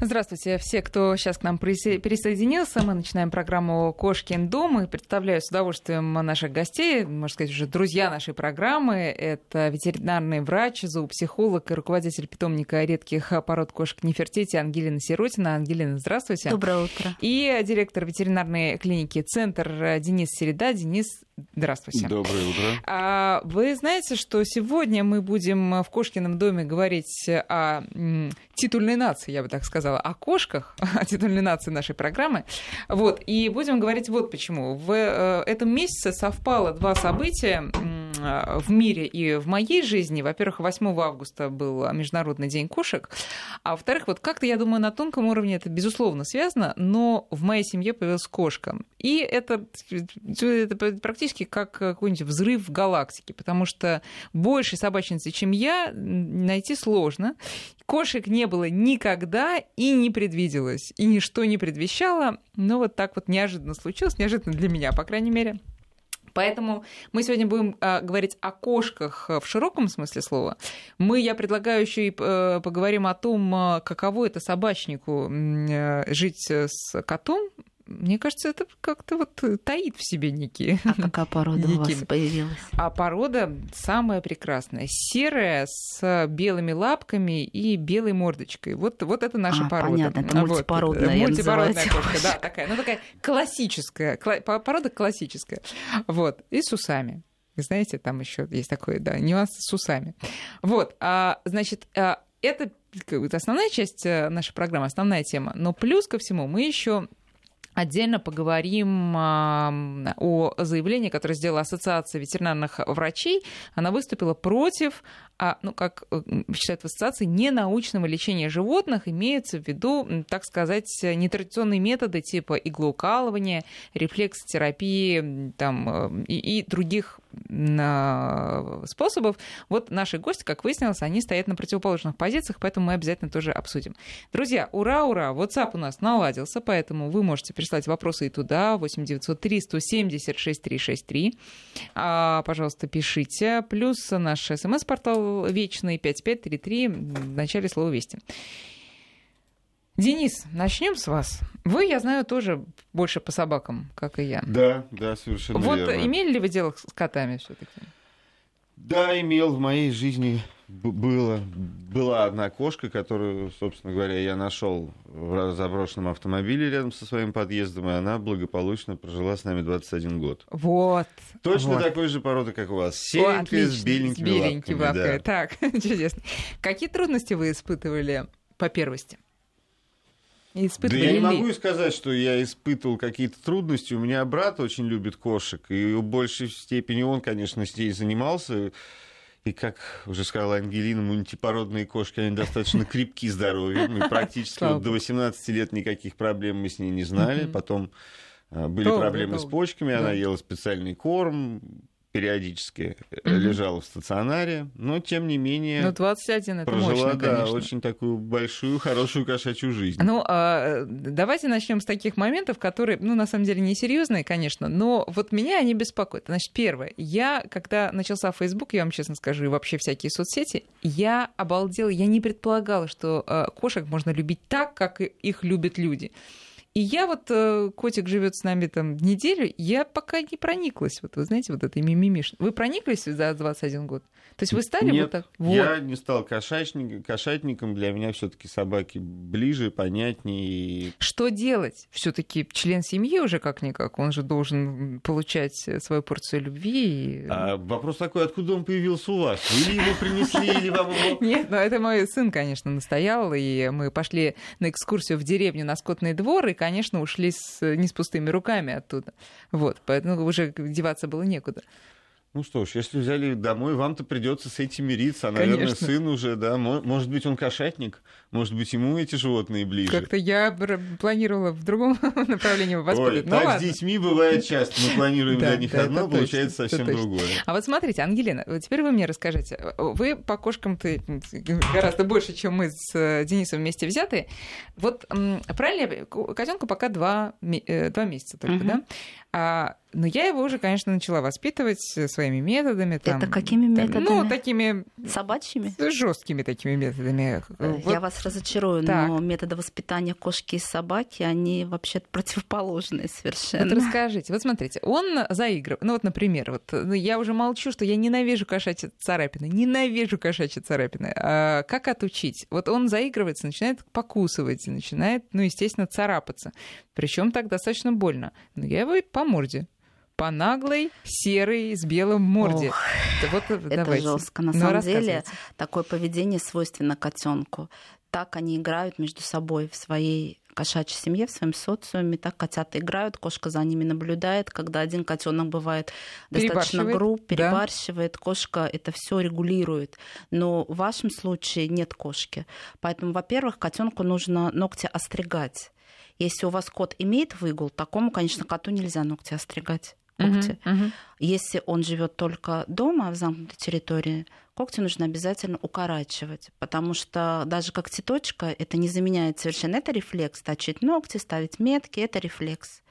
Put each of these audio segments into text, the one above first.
Здравствуйте, все, кто сейчас к нам присоединился. Мы начинаем программу «Кошкин дом» и представляю с удовольствием наших гостей, можно сказать, уже друзья нашей программы. Это ветеринарный врач, зоопсихолог и руководитель питомника редких пород кошек Нефертити Ангелина Сиротина. Ангелина, здравствуйте. Доброе утро. И директор ветеринарной клиники «Центр» Денис Середа. Денис, здравствуйте. Доброе утро. А, вы знаете, что сегодня мы будем в Кошкином доме говорить о титульной нации, я бы так сказала о кошках, о титульной нации нашей программы. Вот, и будем говорить вот почему. В э, этом месяце совпало два события в мире и в моей жизни. Во-первых, 8 августа был Международный день кошек, а во-вторых, вот как-то, я думаю, на тонком уровне это безусловно связано, но в моей семье появилась кошка. И это, это практически как какой-нибудь взрыв в галактике, потому что больше собачницы, чем я, найти сложно. Кошек не было никогда и не предвиделось, и ничто не предвещало, но вот так вот неожиданно случилось, неожиданно для меня, по крайней мере. Поэтому мы сегодня будем э, говорить о кошках в широком смысле слова. Мы, я предлагаю еще и э, поговорим о том, э, каково это собачнику э, жить с котом, мне кажется, это как-то вот таит в себе некие. А какая порода некие... у вас появилась? А порода самая прекрасная. Серая, с белыми лапками и белой мордочкой. Вот, вот это наша а, порода. Понятно, это мультипородная. Вот, мультипородная кошка, да, такая. Ну, такая классическая. Порода классическая. Вот. И с усами. Знаете, там еще есть такой, да, нюанс с усами. Вот, а, значит, а, это основная часть э, нашей программы, основная тема. Но плюс ко всему мы еще Отдельно поговорим о заявлении, которое сделала Ассоциация ветеринарных врачей. Она выступила против, а, ну, как э, считают в ассоциации, ненаучного лечения животных. Имеются в виду, так сказать, нетрадиционные методы типа иглоукалывания, рефлексотерапии там, э, и, и других способов. Вот наши гости, как выяснилось, они стоят на противоположных позициях, поэтому мы обязательно тоже обсудим. Друзья, ура, ура! WhatsApp у нас наладился, поэтому вы можете прислать вопросы и туда, 8903 170 6363. А, пожалуйста, пишите. Плюс наш смс-портал вечный 5533 в начале слова «Вести». Денис, начнем с вас. Вы, я знаю, тоже больше по собакам, как и я. Да, да, совершенно вот верно. Вот имели ли вы дело с котами все-таки? Да, имел в моей жизни было, была одна кошка, которую, собственно говоря, я нашел в заброшенном автомобиле рядом со своим подъездом, и она благополучно прожила с нами 21 год. Вот. Точно вот. такой же породы, как у вас. Серенькая, с беленькими, с беленькими лапками. лапками. Да. Так, чудесно. Какие трудности вы испытывали по первости? Да я не могу сказать, что я испытывал какие-то трудности. У меня брат очень любит кошек, и в большей степени он, конечно, с ней занимался. И, как уже сказала Ангелина, мультипородные кошки, они достаточно крепки здоровьем. И практически вот до 18 лет никаких проблем мы с ней не знали. Потом а, были проблемы с почками, она ела специальный корм, периодически mm-hmm. лежала в стационаре, но тем не менее... Ну, 21 это прожила, мощно, да, конечно. очень такую большую, хорошую кошачью жизнь. Ну, а, давайте начнем с таких моментов, которые, ну, на самом деле, несерьезные, конечно, но вот меня они беспокоят. Значит, первое, я, когда начался Facebook, я вам честно скажу, и вообще всякие соцсети, я обалдела, я не предполагала, что а, кошек можно любить так, как их любят люди. И я вот, э, котик живет с нами там неделю, я пока не прониклась. Вот вы знаете, вот этой мимимиш. Вы прониклись за 21 год? То есть вы стали Нет, вот так? Вот. я не стал кошачник, кошатником. Для меня все таки собаки ближе, понятнее. Что делать? все таки член семьи уже как-никак. Он же должен получать свою порцию любви. И... А вопрос такой, откуда он появился у вас? Вы ли его принесли, или вам его... Нет, ну это мой сын, конечно, настоял. И мы пошли на экскурсию в деревню на скотный двор, и конечно, ушли с, не с пустыми руками оттуда. Вот, поэтому уже деваться было некуда. Ну что ж, если взяли домой, вам-то придется с этим мириться. А, наверное, Конечно. сын уже, да. Может быть, он кошатник, может быть, ему эти животные ближе. Как-то я планировала в другом направлении воспитывать. Ой, ну, так ладно. с детьми бывает часто. Мы планируем для них одно, получается совсем другое. А вот смотрите, Ангелина, теперь вы мне расскажите. Вы по кошкам-то гораздо больше, чем мы с э, Денисом вместе взятые. Вот правильно, котенку пока два, э, два месяца только, да? Но я его уже, конечно, начала воспитывать своими методами. Там, Это какими методами? ну, такими... Собачьими? Жесткими такими методами. Э, я вот. вас разочарую, так. но методы воспитания кошки и собаки, они вообще противоположные совершенно. Вот расскажите. Вот смотрите, он заигрывает. Ну вот, например, вот ну, я уже молчу, что я ненавижу кошачьи царапины. Ненавижу кошачьи царапины. А как отучить? Вот он заигрывается, начинает покусывать, начинает, ну, естественно, царапаться. Причем так достаточно больно. Но я его по морде по наглой серой с белым морде. Ох, вот, это жестко. На ну, самом деле такое поведение свойственно котенку. Так они играют между собой в своей кошачьей семье, в своем социуме. Так котята играют, кошка за ними наблюдает. Когда один котенок бывает достаточно груб, перебарщивает, да. кошка это все регулирует. Но в вашем случае нет кошки. Поэтому, во-первых, котенку нужно ногти остригать. Если у вас кот имеет выгул, такому, конечно, коту нельзя ногти остригать когти. Uh-huh, uh-huh. Если он живет только дома, в замкнутой территории, когти нужно обязательно укорачивать, потому что даже как цветочка это не заменяет совершенно. Это рефлекс. Точить ногти, ставить метки, это рефлекс.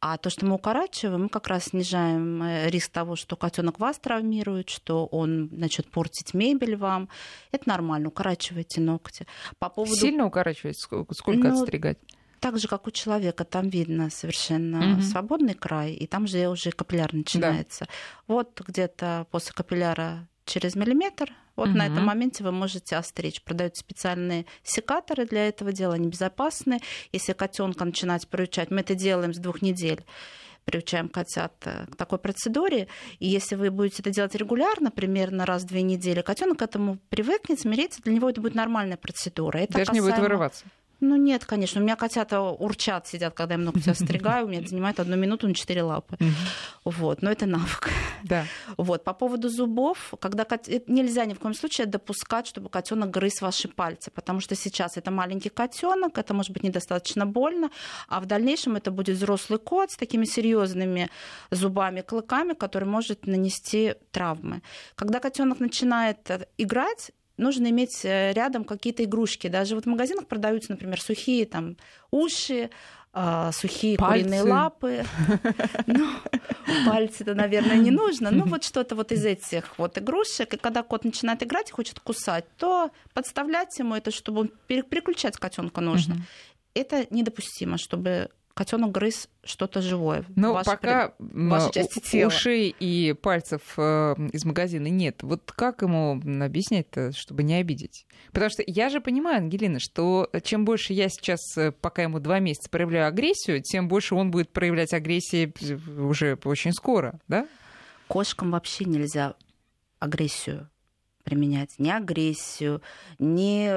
А то, что мы укорачиваем, мы как раз снижаем э, риск того, что котенок вас травмирует, что он начнет портить мебель вам. Это нормально, укорачивайте ногти. По поводу... Сильно укорачивать? Сколько ну, отстригать? Так же, как у человека, там видно совершенно угу. свободный край, и там же уже капилляр начинается. Да. Вот где-то после капилляра через миллиметр, вот угу. на этом моменте вы можете остричь. Продают специальные секаторы для этого дела, они безопасны. Если котенка начинать приучать, мы это делаем с двух недель приучаем котят э, к такой процедуре. И если вы будете это делать регулярно, примерно раз в две недели, котенок к этому привыкнет, смирится, для него это будет нормальная процедура. Это Даже касаемо... не будет вырываться. Ну нет, конечно. У меня котята урчат, сидят, когда я ногти остригаю. У меня это занимает одну минуту на четыре лапы. Вот, но это навык. Да. Вот, по поводу зубов, когда кот... нельзя ни в коем случае допускать, чтобы котенок грыз ваши пальцы, потому что сейчас это маленький котенок, это может быть недостаточно больно, а в дальнейшем это будет взрослый кот с такими серьезными зубами, клыками, который может нанести травмы. Когда котенок начинает э, играть, нужно иметь э, рядом какие-то игрушки. Даже вот в магазинах продаются, например, сухие там уши, а, сухие пальцы. куриные лапы. Ну, пальцы-то, наверное, не нужно. Ну, вот что-то вот из этих вот игрушек. И когда кот начинает играть и хочет кусать, то подставлять ему это, чтобы он переключать котенка нужно. Это недопустимо, чтобы котенок грыз что-то живое. Но вашей, пока вашей части тела. ушей и пальцев э, из магазина нет. Вот как ему объяснять-то, чтобы не обидеть? Потому что я же понимаю, Ангелина, что чем больше я сейчас, э, пока ему два месяца, проявляю агрессию, тем больше он будет проявлять агрессии уже очень скоро, да? Кошкам вообще нельзя агрессию применять ни агрессию, ни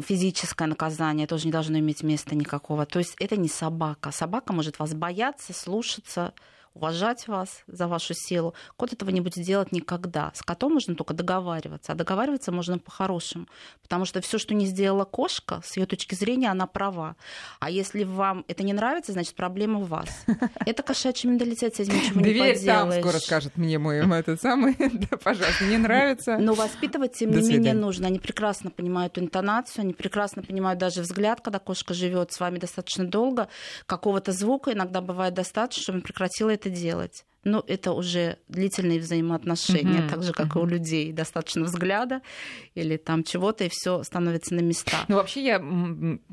физическое наказание тоже не должно иметь места никакого. То есть это не собака. Собака может вас бояться, слушаться, уважать вас за вашу силу. Кот этого не будет делать никогда. С котом можно только договариваться. А договариваться можно по-хорошему. Потому что все, что не сделала кошка, с ее точки зрения, она права. А если вам это не нравится, значит, проблема в вас. Это кошачий менталитет, с этим ничего не поделаешь. там скоро скажет мне мой этот самый, да, пожалуйста, не нравится. Но воспитывать, тем не менее, нужно. Они прекрасно понимают интонацию, они прекрасно понимают даже взгляд, когда кошка живет с вами достаточно долго, какого-то звука иногда бывает достаточно, чтобы прекратила это это делать. Но это уже длительные взаимоотношения, uh-huh, так же, как uh-huh. и у людей. Достаточно взгляда или там чего-то, и все становится на места. Ну, вообще, я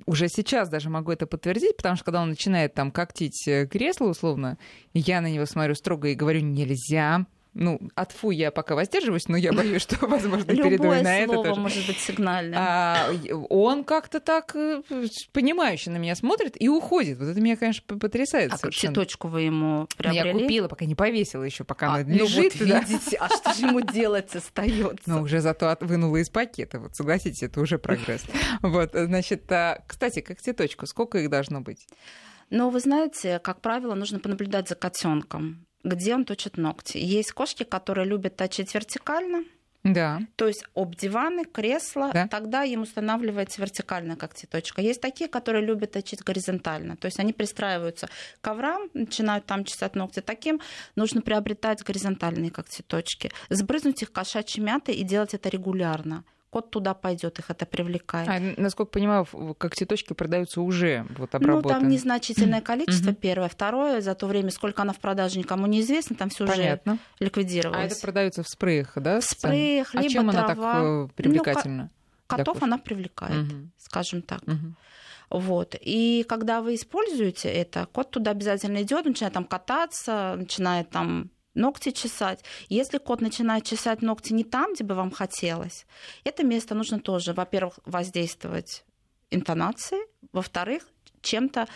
уже сейчас даже могу это подтвердить, потому что когда он начинает там когтить э, кресло, условно, я на него смотрю строго и говорю, нельзя, ну, от фу я пока воздерживаюсь, но я боюсь, что, возможно, перейду на это слово может быть сигнальным. А, он как-то так э, понимающе на меня смотрит и уходит. Вот это меня, конечно, потрясает А совершенно. цветочку вы ему приобрели? Я купила, пока не повесила еще, пока а, она лежит. Ну вот видите, а что же ему делать остается? Ну, уже зато вынула из пакета. Вот согласитесь, это уже прогресс. Вот, значит, а, кстати, как цветочку, сколько их должно быть? Ну, вы знаете, как правило, нужно понаблюдать за котенком где он точит ногти. Есть кошки, которые любят точить вертикально, да. То есть об диваны, кресла, да. тогда им устанавливается вертикальная когтеточка. Есть такие, которые любят точить горизонтально. То есть они пристраиваются к коврам, начинают там чесать ногти. Таким нужно приобретать горизонтальные когтеточки. Сбрызнуть их кошачьей мятой и делать это регулярно кот туда пойдет, их это привлекает. А, насколько понимаю, как цветочки продаются уже вот обработаны? Ну, там незначительное количество, первое. Второе, за то время, сколько она в продаже, никому не известно, там все уже ликвидировалось. А это продается в спреях, да? В спреях, а либо чем трава. она так э, привлекательна? Ну, котов она привлекает, угу. скажем так. Угу. Вот. И когда вы используете это, кот туда обязательно идет, начинает там кататься, начинает там ногти чесать. Если кот начинает чесать ногти не там, где бы вам хотелось, это место нужно тоже, во-первых, воздействовать интонацией, во-вторых, чем-то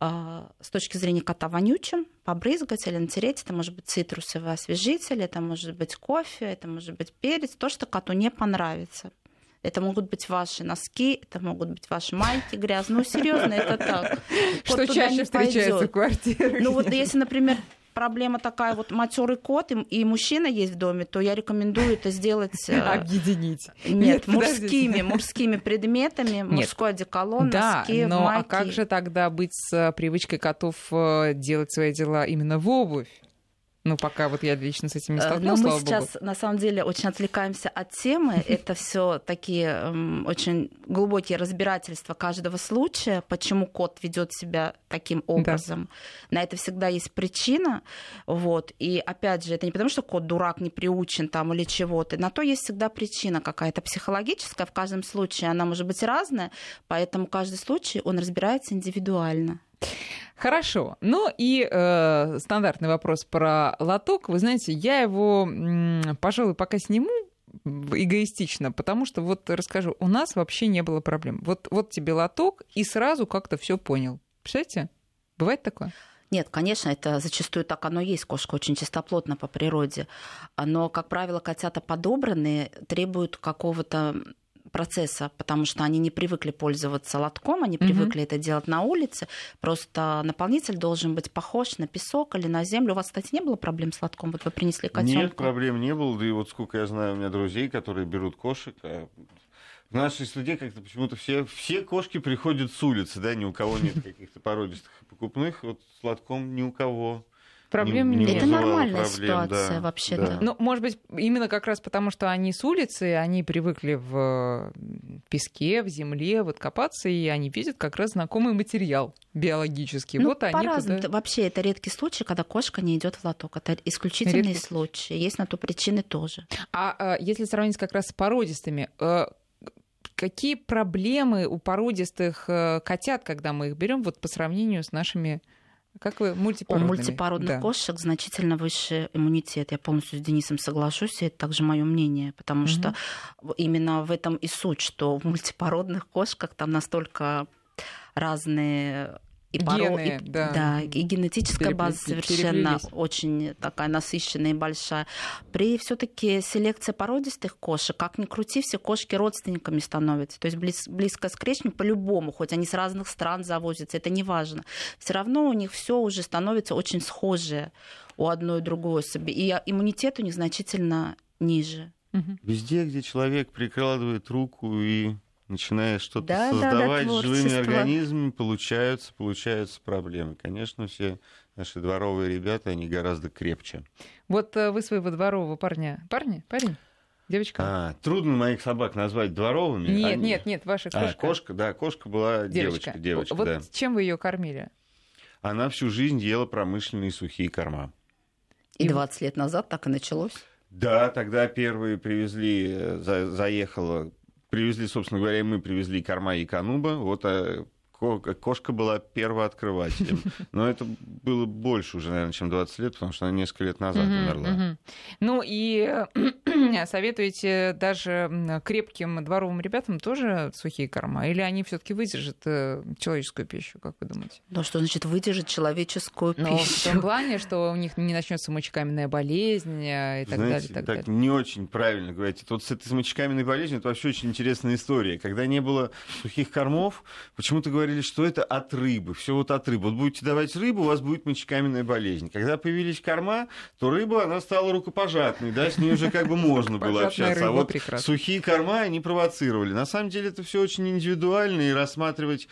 э, с точки зрения кота вонючим, побрызгать или натереть. Это может быть цитрусовый освежитель, это может быть кофе, это может быть перец, то, что коту не понравится. Это могут быть ваши носки, это могут быть ваши майки грязные. Ну, серьезно, это так. Что чаще встречается в квартире. Ну, вот если, например, проблема такая, вот матерый кот и, и мужчина есть в доме, то я рекомендую это сделать... Э, Объединить. Нет, мужскими, мужскими предметами, мужской одеколон, да, носки, но майки. а как же тогда быть с привычкой котов э, делать свои дела именно в обувь? Ну, пока вот я лично с этим не э, столкнулась, Но мы сейчас, Богу. на самом деле, очень отвлекаемся от темы. Это все такие эм, очень глубокие разбирательства каждого случая, почему кот ведет себя таким образом. Да. На это всегда есть причина. Вот. И опять же, это не потому, что кот дурак, не приучен там или чего-то. На то есть всегда причина какая-то психологическая. В каждом случае она может быть разная, поэтому каждый случай, он разбирается индивидуально. Хорошо. Ну и э, стандартный вопрос про лоток. Вы знаете, я его, пожалуй, пока сниму эгоистично, потому что вот расскажу, у нас вообще не было проблем. Вот, вот тебе лоток, и сразу как-то все понял. Представляете? Бывает такое? Нет, конечно, это зачастую так оно есть. Кошка очень чистоплотна по природе. Но, как правило, котята подобранные требуют какого-то процесса, потому что они не привыкли пользоваться лотком, они привыкли mm-hmm. это делать на улице. Просто наполнитель должен быть похож на песок или на землю. У вас, кстати, не было проблем с лотком? Вот вы принесли котенка. Нет, проблем не было. Да и вот сколько я знаю, у меня друзей, которые берут кошек, а в нашей среде как-то почему-то все, все кошки приходят с улицы, да, ни у кого нет каких-то породистых покупных, вот с лотком ни у кого проблем не, не Это нормальная проблем, ситуация да, вообще-то. Да. Ну, может быть, именно как раз потому, что они с улицы, они привыкли в песке, в земле вот копаться, и они видят как раз знакомый материал биологический. Ну, вот они туда... Вообще, это редкий случай, когда кошка не идет в лоток. Это исключительный редкий. случай. Есть на то причины тоже. А, а если сравнить как раз с породистыми, э, какие проблемы у породистых э, котят, когда мы их берем вот по сравнению с нашими как вы мультипородными? У мультипородных да. кошек значительно выше иммунитет. Я полностью с Денисом соглашусь, и это также мое мнение, потому угу. что именно в этом и суть, что в мультипородных кошках там настолько разные и поро... и, да. да, и генетическая база совершенно очень такая насыщенная и большая. При все-таки селекции породистых кошек, как ни крути, все кошки родственниками становятся. То есть близ, близко скрещивание по-любому, хоть они с разных стран завозятся, это не важно. Все равно у них все уже становится очень схожее у одной и другой особи. И иммунитет у них значительно ниже. Везде, где человек прикладывает руку и начиная что-то да, создавать да, да, живыми организмами, получаются, получаются проблемы. Конечно, все наши дворовые ребята, они гораздо крепче. Вот э, вы своего дворового парня... Парня? Парень? Девочка? А, трудно моих собак назвать дворовыми. Нет, они... нет, нет, ваша кошка. А, кошка, да, кошка была девочка. Девочка, девочка вот да. чем вы ее кормили? Она всю жизнь ела промышленные сухие корма. И 20 лет назад так и началось? Да, тогда первые привезли, э, за, заехала привезли, собственно говоря, мы привезли корма и кануба. Вот а кошка была первооткрывателем. Но это было больше уже, наверное, чем 20 лет, потому что она несколько лет назад умерла. Ну и советуете даже крепким дворовым ребятам тоже сухие корма? Или они все таки выдержат э, человеческую пищу, как вы думаете? Ну, что значит выдержать человеческую ну, пищу? в том плане, что у них не начнется мочекаменная болезнь э, и так Знаете, далее. Так, так далее. не очень правильно говорите. Вот с этой мочекаменной болезнью это вообще очень интересная история. Когда не было сухих кормов, почему-то говорили, говорили, что это от рыбы, все вот от рыбы. Вот будете давать рыбу, у вас будет мочекаменная болезнь. Когда появились корма, то рыба, она стала рукопожатной, да, с ней уже как бы можно было общаться. А вот сухие корма, они провоцировали. На самом деле это все очень индивидуально, и рассматривать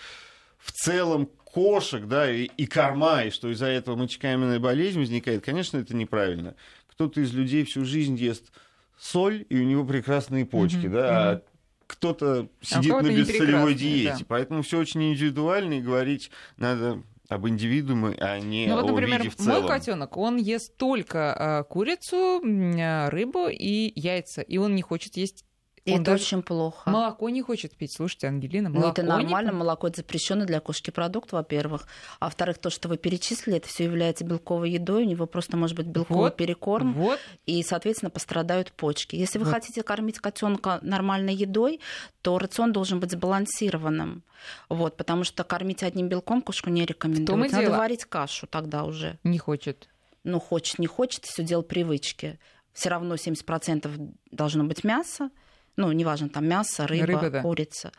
в целом кошек, да, и, и корма, и что из-за этого мочекаменная болезнь возникает, конечно, это неправильно. Кто-то из людей всю жизнь ест соль, и у него прекрасные почки, да, а кто-то а сидит а на бессолевой диете. Да. Поэтому все очень индивидуально, и говорить надо об индивидууме, а не ну, вот, например, о виде в целом. Мой котенок, он ест только э, курицу, э, рыбу и яйца, и он не хочет есть и он это очень плохо. Молоко не хочет пить. Слушайте, Ангелина, молоко. Ну, это нормально. Не... Молоко это запрещенный для кошки продукт, во-первых. А во-вторых, то, что вы перечислили, это все является белковой едой. У него просто может быть белковый вот, перекорм. Вот. И, соответственно, пострадают почки. Если вот. вы хотите кормить котенка нормальной едой, то рацион должен быть сбалансированным. Вот, потому что кормить одним белком кошку не рекомендуют. Надо дело? варить кашу тогда уже. Не хочет. Ну, хочет, не хочет, все дело привычки. Все равно 70% должно быть мясо ну, неважно, там мясо, рыба, рыба да. курица.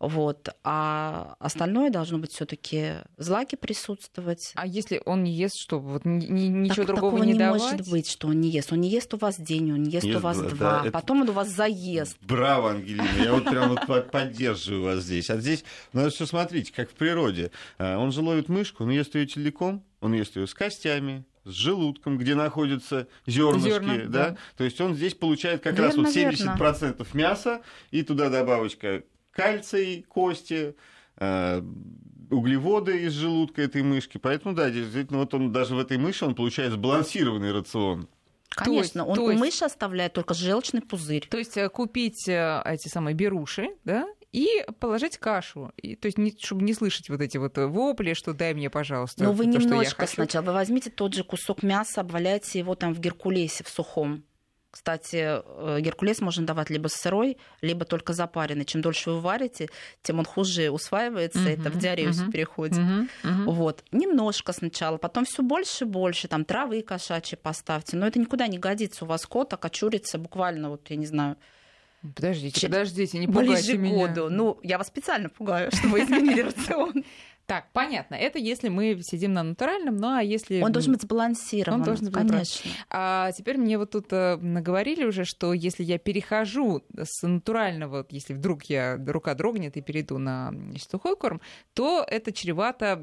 Вот. А остальное должно быть все-таки злаки присутствовать. А если он не ест, что вот ни, ничего так, другого не, не давать? может быть, что он не ест. Он не ест у вас день, он не ест Нет, у вас да, два. Да, Потом он у вас заест. Браво, Ангелина. Я вот прям вот поддерживаю вас здесь. А здесь надо все смотреть, как в природе. А, он же ловит мышку, он ест ее целиком, он ест ее с костями, с желудком, где находятся зернышки, Зерна, да? да. То есть он здесь получает как верно, раз вот 70% верно. мяса, и туда добавочка кальций, кости, э, углеводы из желудка этой мышки. Поэтому, да, действительно, вот он даже в этой мыши он получает сбалансированный рацион. Конечно, он есть, у мыши оставляет только желчный пузырь. То есть э, купить э, эти самые беруши, да, и положить кашу. И, то есть, не, чтобы не слышать вот эти вот вопли, что дай мне, пожалуйста. Но вы то, немножко сначала, вы возьмите тот же кусок мяса, обваляйте его там в геркулесе, в сухом. Кстати, э, геркулес можно давать либо сырой, либо только запаренный. Чем дольше вы варите, тем он хуже усваивается, uh-huh, это в диарею uh-huh, переходит. Uh-huh, uh-huh. Вот. Немножко сначала, потом все больше и больше, там травы кошачьи поставьте. Но это никуда не годится. У вас кот окочурится буквально, вот, я не знаю, Подождите, Ч... подождите, не пугайте ближе меня. году. Ну, я вас специально пугаю, чтобы изменили рацион. Так, понятно. Это если мы сидим на натуральном, ну а если... Он должен быть сбалансирован, Он должен быть конечно. А теперь мне вот тут э, наговорили уже, что если я перехожу с натурального, если вдруг я рука дрогнет и перейду на сухой корм, то это чревато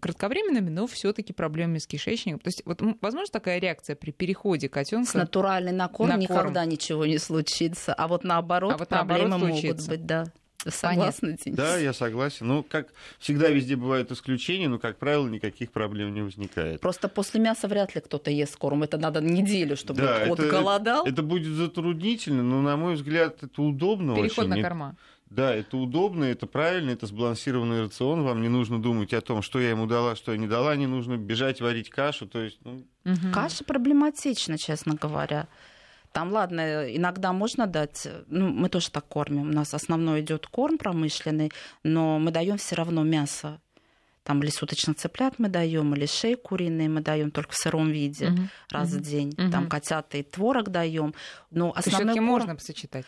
кратковременными, но все таки проблемами с кишечником. То есть вот возможно такая реакция при переходе котенка С натуральной на корм на никогда корм. ничего не случится, а вот наоборот, а вот проблемы наоборот могут быть, да. Согласна, Денис? Да, я согласен. Ну, как всегда везде бывают исключения, но, как правило, никаких проблем не возникает. Просто после мяса вряд ли кто-то ест корм. Это надо неделю, чтобы да, кот это, голодал. Это, это будет затруднительно, но, на мой взгляд, это удобно Переход очень. на корма. Да, это удобно, это правильно, это сбалансированный рацион. Вам не нужно думать о том, что я ему дала, что я не дала, не нужно бежать варить кашу. То есть, ну... угу. Каша проблематична, честно говоря. Там, ладно, иногда можно дать, ну, мы тоже так кормим. У нас основной идет корм промышленный, но мы даем все равно мясо. Там или суточных цыплят мы даем, или шеи куриные мы даем только в сыром виде угу. раз угу. в день. Угу. Там котята и творог даем. Но основной корм... можно сочетать.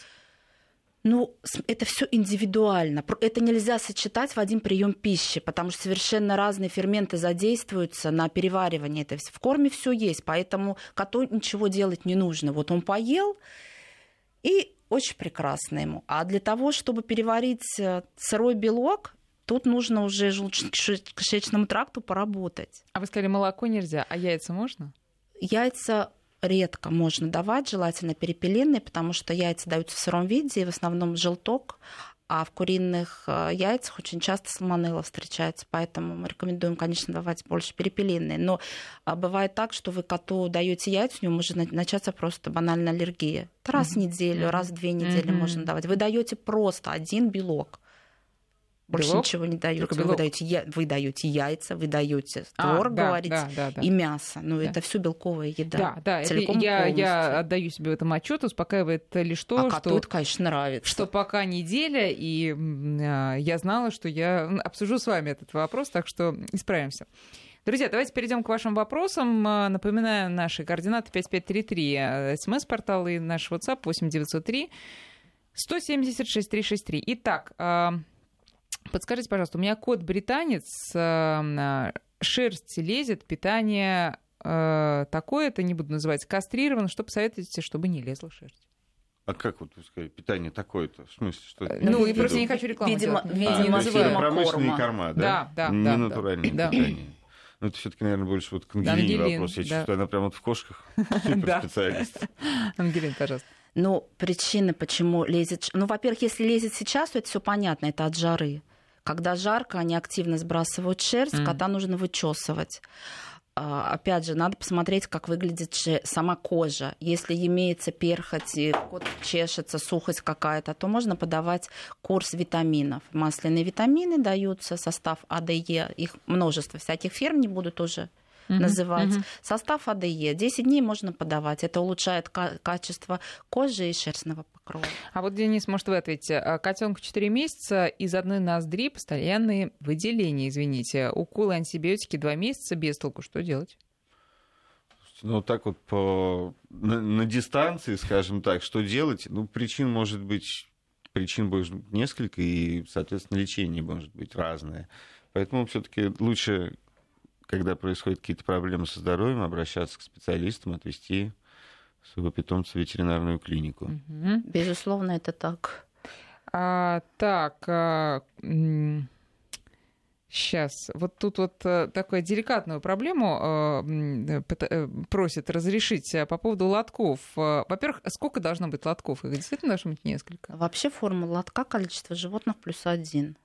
Ну, это все индивидуально. Это нельзя сочетать в один прием пищи, потому что совершенно разные ферменты задействуются на переваривание. Это в корме все есть, поэтому коту ничего делать не нужно. Вот он поел, и очень прекрасно ему. А для того, чтобы переварить э, сырой белок, тут нужно уже желудочно-кишечному тракту поработать. А вы сказали, молоко нельзя, а яйца можно? Яйца редко можно давать, желательно перепелиные, потому что яйца даются в сыром виде, и в основном желток, а в куриных э, яйцах очень часто салмонелла встречается, поэтому мы рекомендуем, конечно, давать больше перепелиные. Но а, бывает так, что вы коту даете яйца, у него может начаться просто банальная аллергия. Раз mm-hmm. в неделю, раз в две недели mm-hmm. можно давать. Вы даете просто один белок больше белок? ничего не даете. Вы даете, я, вы даете яйца, вы даете творог, а, да, говорите, да, да, да. и мясо. Ну, да. это все белковая еда. Да, да, целиком это я, я отдаю себе в этом отчет, успокаивает лишь то, а что... коту это, конечно, нравится. Что пока неделя, и э, я знала, что я обсужу с вами этот вопрос, так что исправимся. Друзья, давайте перейдем к вашим вопросам. А, напоминаю, наши координаты 5533, смс-портал и наш WhatsApp 8903 176 363. Итак, Подскажите, пожалуйста, у меня кот-британец, э, шерсть лезет, питание э, такое, это не буду называть, кастрирован. Что посоветуете, чтобы не лезла шерсть? А как вот вы сказали, питание такое-то? В смысле, что это? Ну, и просто не хочу рекламу Видимо, делать. видимо, а, видимо промышленные корма, да? Да, да. Не да, натуральное да. питание. Ну, это все-таки, наверное, больше вот к Ангелине Ангелин, вопрос. Я да. чувствую, она прям вот в кошках суперспециалист. Ангелин, пожалуйста. Ну, причины, почему лезет... Ну, во-первых, если лезет сейчас, то это все понятно, это от жары. Когда жарко, они активно сбрасывают шерсть, mm. кота нужно вычесывать. А, опять же, надо посмотреть, как выглядит сама кожа. Если имеется перхоть, и кот чешется, сухость какая-то, то можно подавать курс витаминов. Масляные витамины даются, состав АДЕ, их множество всяких фирм, не буду тоже называть. Uh-huh. Состав АДЕ 10 дней можно подавать. Это улучшает качество кожи и шерстного покрова. А вот, Денис, может, вы ответите. А, Котенку 4 месяца, из одной ноздри постоянные выделения, извините. Уколы антибиотики 2 месяца без толку. Что делать? Ну, так вот по... на, на дистанции, скажем так, что делать? Ну, причин может быть причин будет несколько, и, соответственно, лечение может быть разное. Поэтому все-таки лучше когда происходят какие-то проблемы со здоровьем, обращаться к специалистам, отвести своего питомца в ветеринарную клинику. Безусловно, это так. А, так, а, сейчас, вот тут вот э, такую деликатную проблему а, э, просят разрешить по поводу лотков. Во-первых, сколько должно быть лотков? Их действительно должно быть несколько? Вообще формула лотка количество животных плюс один.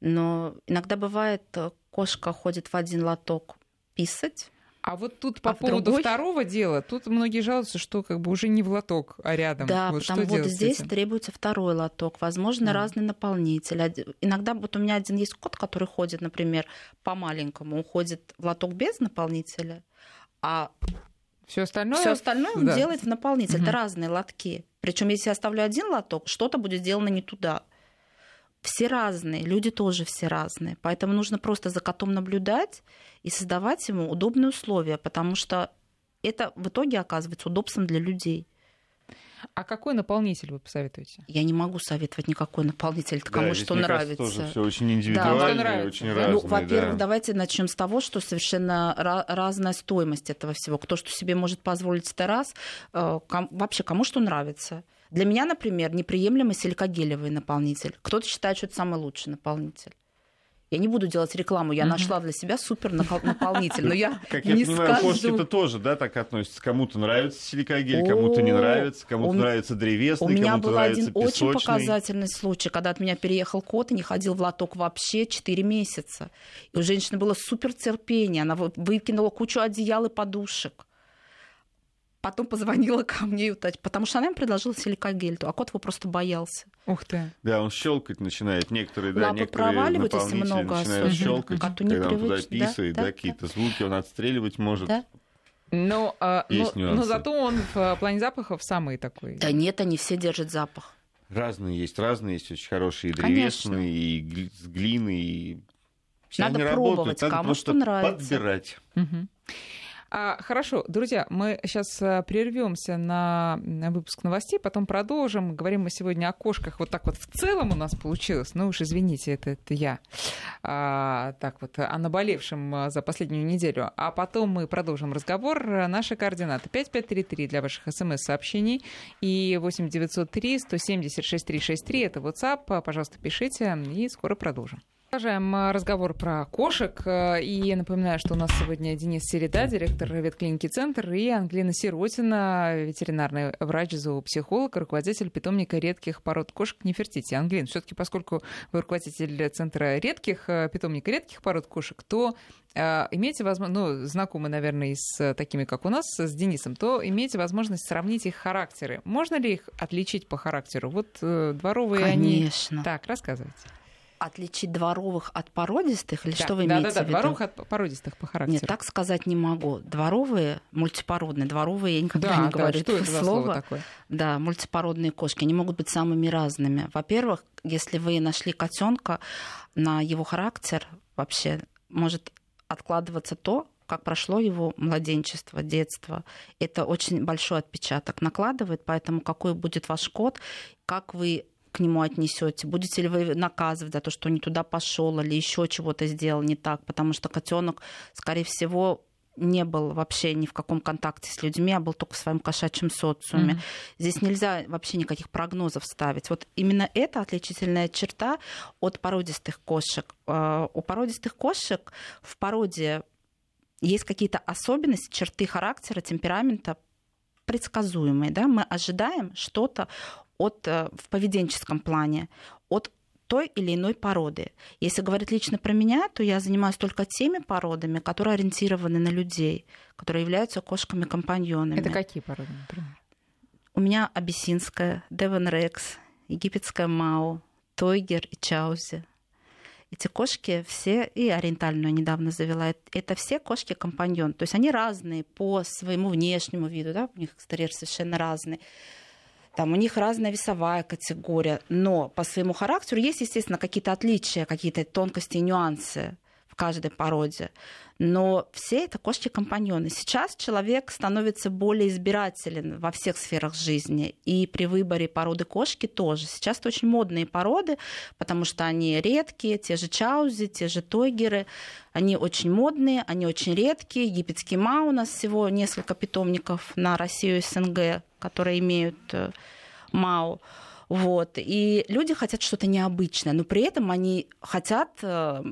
Но иногда бывает, э, кошка ходит в один лоток писать, а вот тут по а поводу другой... второго дела, тут многие жалуются, что как бы уже не в лоток, а рядом. Да, вот потому вот здесь требуется второй лоток, возможно, а. разный наполнитель. Иногда вот у меня один есть кот, который ходит, например, по маленькому, уходит в лоток без наполнителя, а все остальное, все остальное он да. делает в наполнитель. Угу. Это разные лотки. Причем, если я оставлю один лоток, что-то будет сделано не туда все разные, люди тоже все разные. Поэтому нужно просто за котом наблюдать и создавать ему удобные условия, потому что это в итоге оказывается удобством для людей. А какой наполнитель вы посоветуете? Я не могу советовать никакой наполнитель, это кому да, что здесь, нравится. Кажется, тоже все очень индивидуально да, и очень ну, разное. Ну, во-первых, да. давайте начнем с того, что совершенно разная стоимость этого всего. Кто что себе может позволить, это раз. Э, вообще, кому что нравится. Для меня, например, неприемлемый силикогелевый наполнитель. Кто-то считает, что это самый лучший наполнитель. Я не буду делать рекламу, я нашла для себя супер наполнитель, но я Как я понимаю, кошки-то тоже, да, так относятся. Кому-то нравится силикогель, кому-то не нравится, кому-то нравится древесный, У меня был один очень показательный случай, когда от меня переехал кот и не ходил в лоток вообще 4 месяца. И у женщины было супер терпение, она выкинула кучу одеял и подушек потом позвонила ко мне, потому что она им предложила силикогель, а кот его просто боялся. Ух ты. Да, он щелкать начинает. Некоторые, да, Лапы некоторые наполнители много начинают щелкать, Коту когда он туда писает, да, да, да какие-то звуки он отстреливать может. Да. Но, а, но, но зато он в а, плане запахов самый такой. Да нет, они все держат запах. Разные есть, разные есть, очень хорошие, и древесные, Конечно. и с глины, и все Надо пробовать, работают. кому что нравится. подбирать. Угу. А, хорошо, друзья, мы сейчас э, прервемся на выпуск новостей, потом продолжим. Говорим мы сегодня о кошках. Вот так вот в целом у нас получилось. Ну уж извините, это, это я. А, так вот, о наболевшем э, за последнюю неделю. А потом мы продолжим разговор. Наши координаты 5533 для ваших смс-сообщений и 8903 170 6363 это WhatsApp. Пожалуйста, пишите и скоро продолжим. Продолжаем э, разговор про кошек. Э, и я напоминаю, что у нас сегодня Денис Середа, директор ветклиники «Центр», и Англина Сиротина, ветеринарный врач, зоопсихолог, руководитель питомника редких пород кошек Нефертити. Англин, все таки поскольку вы руководитель Центра редких, э, питомника редких пород кошек, то имеете возможность, ну, знакомы, наверное, с такими, как у нас, с Денисом, то имеете возможность сравнить их характеры. Можно ли их отличить по характеру? Вот дворовые Конечно. они... Конечно. Так, рассказывайте отличить дворовых от породистых? Или да, что вы да, имеете да, да, в виду? дворовых от породистых по характеру. Нет, так сказать не могу. Дворовые, мультипородные, дворовые, я никогда да, не говорю да, что это слово. слово такое? Да, мультипородные кошки, они могут быть самыми разными. Во-первых, если вы нашли котенка, на его характер вообще может откладываться то, как прошло его младенчество, детство. Это очень большой отпечаток накладывает, поэтому какой будет ваш кот, как вы к нему отнесете? Будете ли вы наказывать за то, что он не туда пошел или еще чего-то сделал не так? Потому что котенок, скорее всего, не был вообще ни в каком контакте с людьми, а был только в своем кошачьем социуме. Mm-hmm. Здесь нельзя вообще никаких прогнозов ставить. Вот именно это отличительная черта от породистых кошек. А, у породистых кошек в породе есть какие-то особенности, черты характера, темперамента, предсказуемые. Да? Мы ожидаем что-то от, э, в поведенческом плане от той или иной породы. Если говорить лично про меня, то я занимаюсь только теми породами, которые ориентированы на людей, которые являются кошками-компаньонами. Это какие породы, например? У меня абиссинская, Девон Рекс, египетская Мау, Тойгер и Чаузи. Эти кошки все, и ориентальную недавно завела, это все кошки-компаньон. То есть они разные по своему внешнему виду, да, у них экстерьер совершенно разный. Там у них разная весовая категория, но по своему характеру есть, естественно, какие-то отличия, какие-то тонкости и нюансы в каждой породе. Но все это кошки-компаньоны. Сейчас человек становится более избирателен во всех сферах жизни. И при выборе породы кошки тоже. Сейчас это очень модные породы, потому что они редкие. Те же чаузи, те же тойгеры. Они очень модные, они очень редкие. Египетский ма у нас всего несколько питомников на Россию и СНГ, которые имеют э, мау. Вот. И люди хотят что-то необычное, но при этом они хотят э,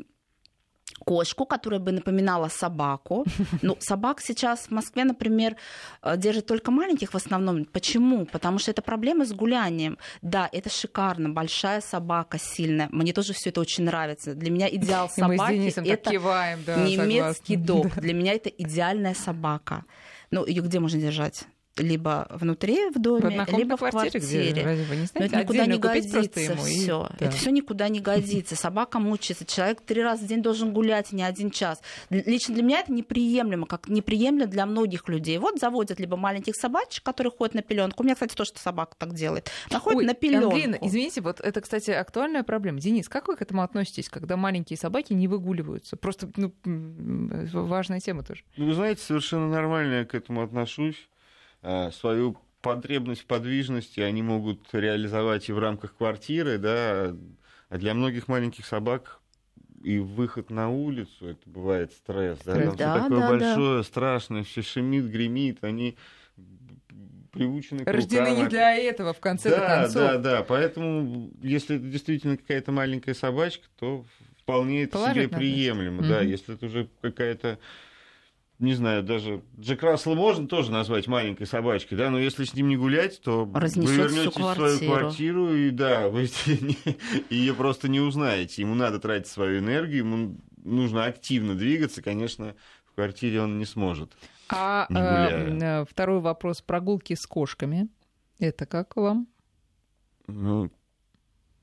кошку, которая бы напоминала собаку. Ну, собак сейчас в Москве, например, э, держат только маленьких в основном. Почему? Потому что это проблема с гулянием. Да, это шикарно, большая собака, сильная. Мне тоже все это очень нравится. Для меня идеал собаки это киваем, да, немецкий дог. Для меня это идеальная собака. Ну, ее где можно держать? Либо внутри в доме, в либо в квартире. квартире. Где, разве вы не знаете? Но это никуда не годится все. И... Да. Это все никуда не годится. Собака мучается. Человек три раза в день должен гулять, не один час. Лично для меня это неприемлемо, как неприемлемо для многих людей. Вот заводят либо маленьких собачек, которые ходят на пеленку. У меня, кстати, тоже собака так делает. Находит на пеленку. Ангелина, извините, вот это, кстати, актуальная проблема. Денис, как вы к этому относитесь, когда маленькие собаки не выгуливаются? Просто ну, важная тема тоже. Ну, вы знаете, совершенно нормально я к этому отношусь. Э, свою потребность в подвижности они могут реализовать и в рамках квартиры, да, а для многих маленьких собак и выход на улицу, это бывает стресс, да, там да, все такое да, большое, да. страшное, все шумит, гремит, они приучены к Рождены рукам. не для этого, в конце да, концов. Да, да, поэтому если это действительно какая-то маленькая собачка, то вполне это себе приемлемо, да, если это уже какая-то не знаю, даже Джек Рассела можно тоже назвать маленькой собачкой, да, но если с ним не гулять, то Разнесет вы вернетесь в свою квартиру, и да, вы ее просто не узнаете. Ему надо тратить свою энергию, ему нужно активно двигаться, конечно, в квартире он не сможет. А не э, второй вопрос прогулки с кошками. Это как вам? Ну,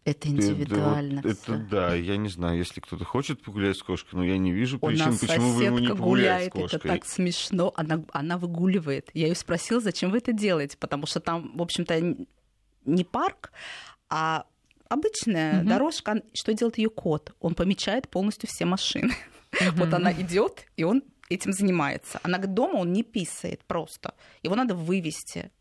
это индивидуально. Это, это да, я не знаю, если кто-то хочет погулять с кошкой, но я не вижу причин, почему вы ему не погулять гуляет, с кошкой. Это так смешно. Она, она выгуливает. Я ее спросила, зачем вы это делаете, потому что там, в общем-то, не парк, а обычная угу. дорожка. Что делает ее кот? Он помечает полностью все машины. Угу. Вот она идет, и он этим занимается. Она говорит, дома он не писает просто. Его надо вывести.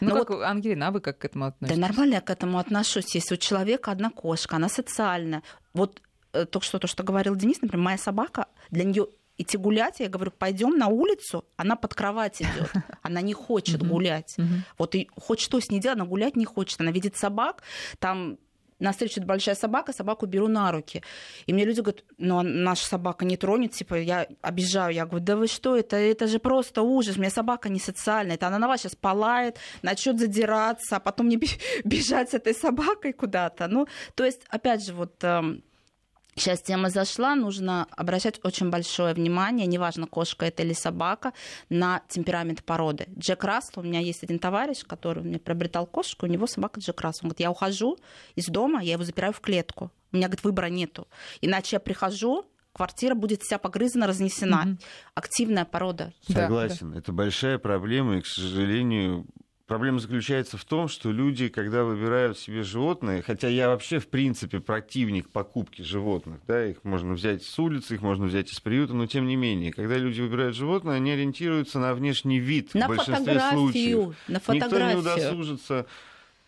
Ну, Но как, вот, Ангелина, а вы как к этому относитесь? Да нормально я к этому отношусь. Если у человека одна кошка, она социальная. Вот э, только что то, что говорил Денис, например, моя собака, для нее идти гулять, я говорю, пойдем на улицу, она под кровать идет, она не хочет гулять. Вот и хоть что с ней делать, она гулять не хочет, она видит собак, там на встречу большая собака, собаку беру на руки. И мне люди говорят, ну, а наша собака не тронет, типа, я обижаю. Я говорю, да вы что, это, это же просто ужас, у меня собака не социальная, это она на вас сейчас полает, начнет задираться, а потом мне бежать с этой собакой куда-то. Ну, то есть, опять же, вот эм, Сейчас тема зашла, нужно обращать очень большое внимание, неважно, кошка это или собака, на темперамент породы. Джек Рассел, у меня есть один товарищ, который мне приобретал кошку, у него собака Джек Рассел. Он говорит, я ухожу из дома, я его запираю в клетку. У меня, говорит, выбора нету. Иначе я прихожу, квартира будет вся погрызана, разнесена. Угу. Активная порода. Согласен. Да, Это большая проблема, и, к сожалению, Проблема заключается в том, что люди, когда выбирают себе животное, хотя я вообще, в принципе, противник покупки животных, да, их можно взять с улицы, их можно взять из приюта, но тем не менее, когда люди выбирают животное, они ориентируются на внешний вид на в большинстве случаев. На фотографию. Никто не удосужится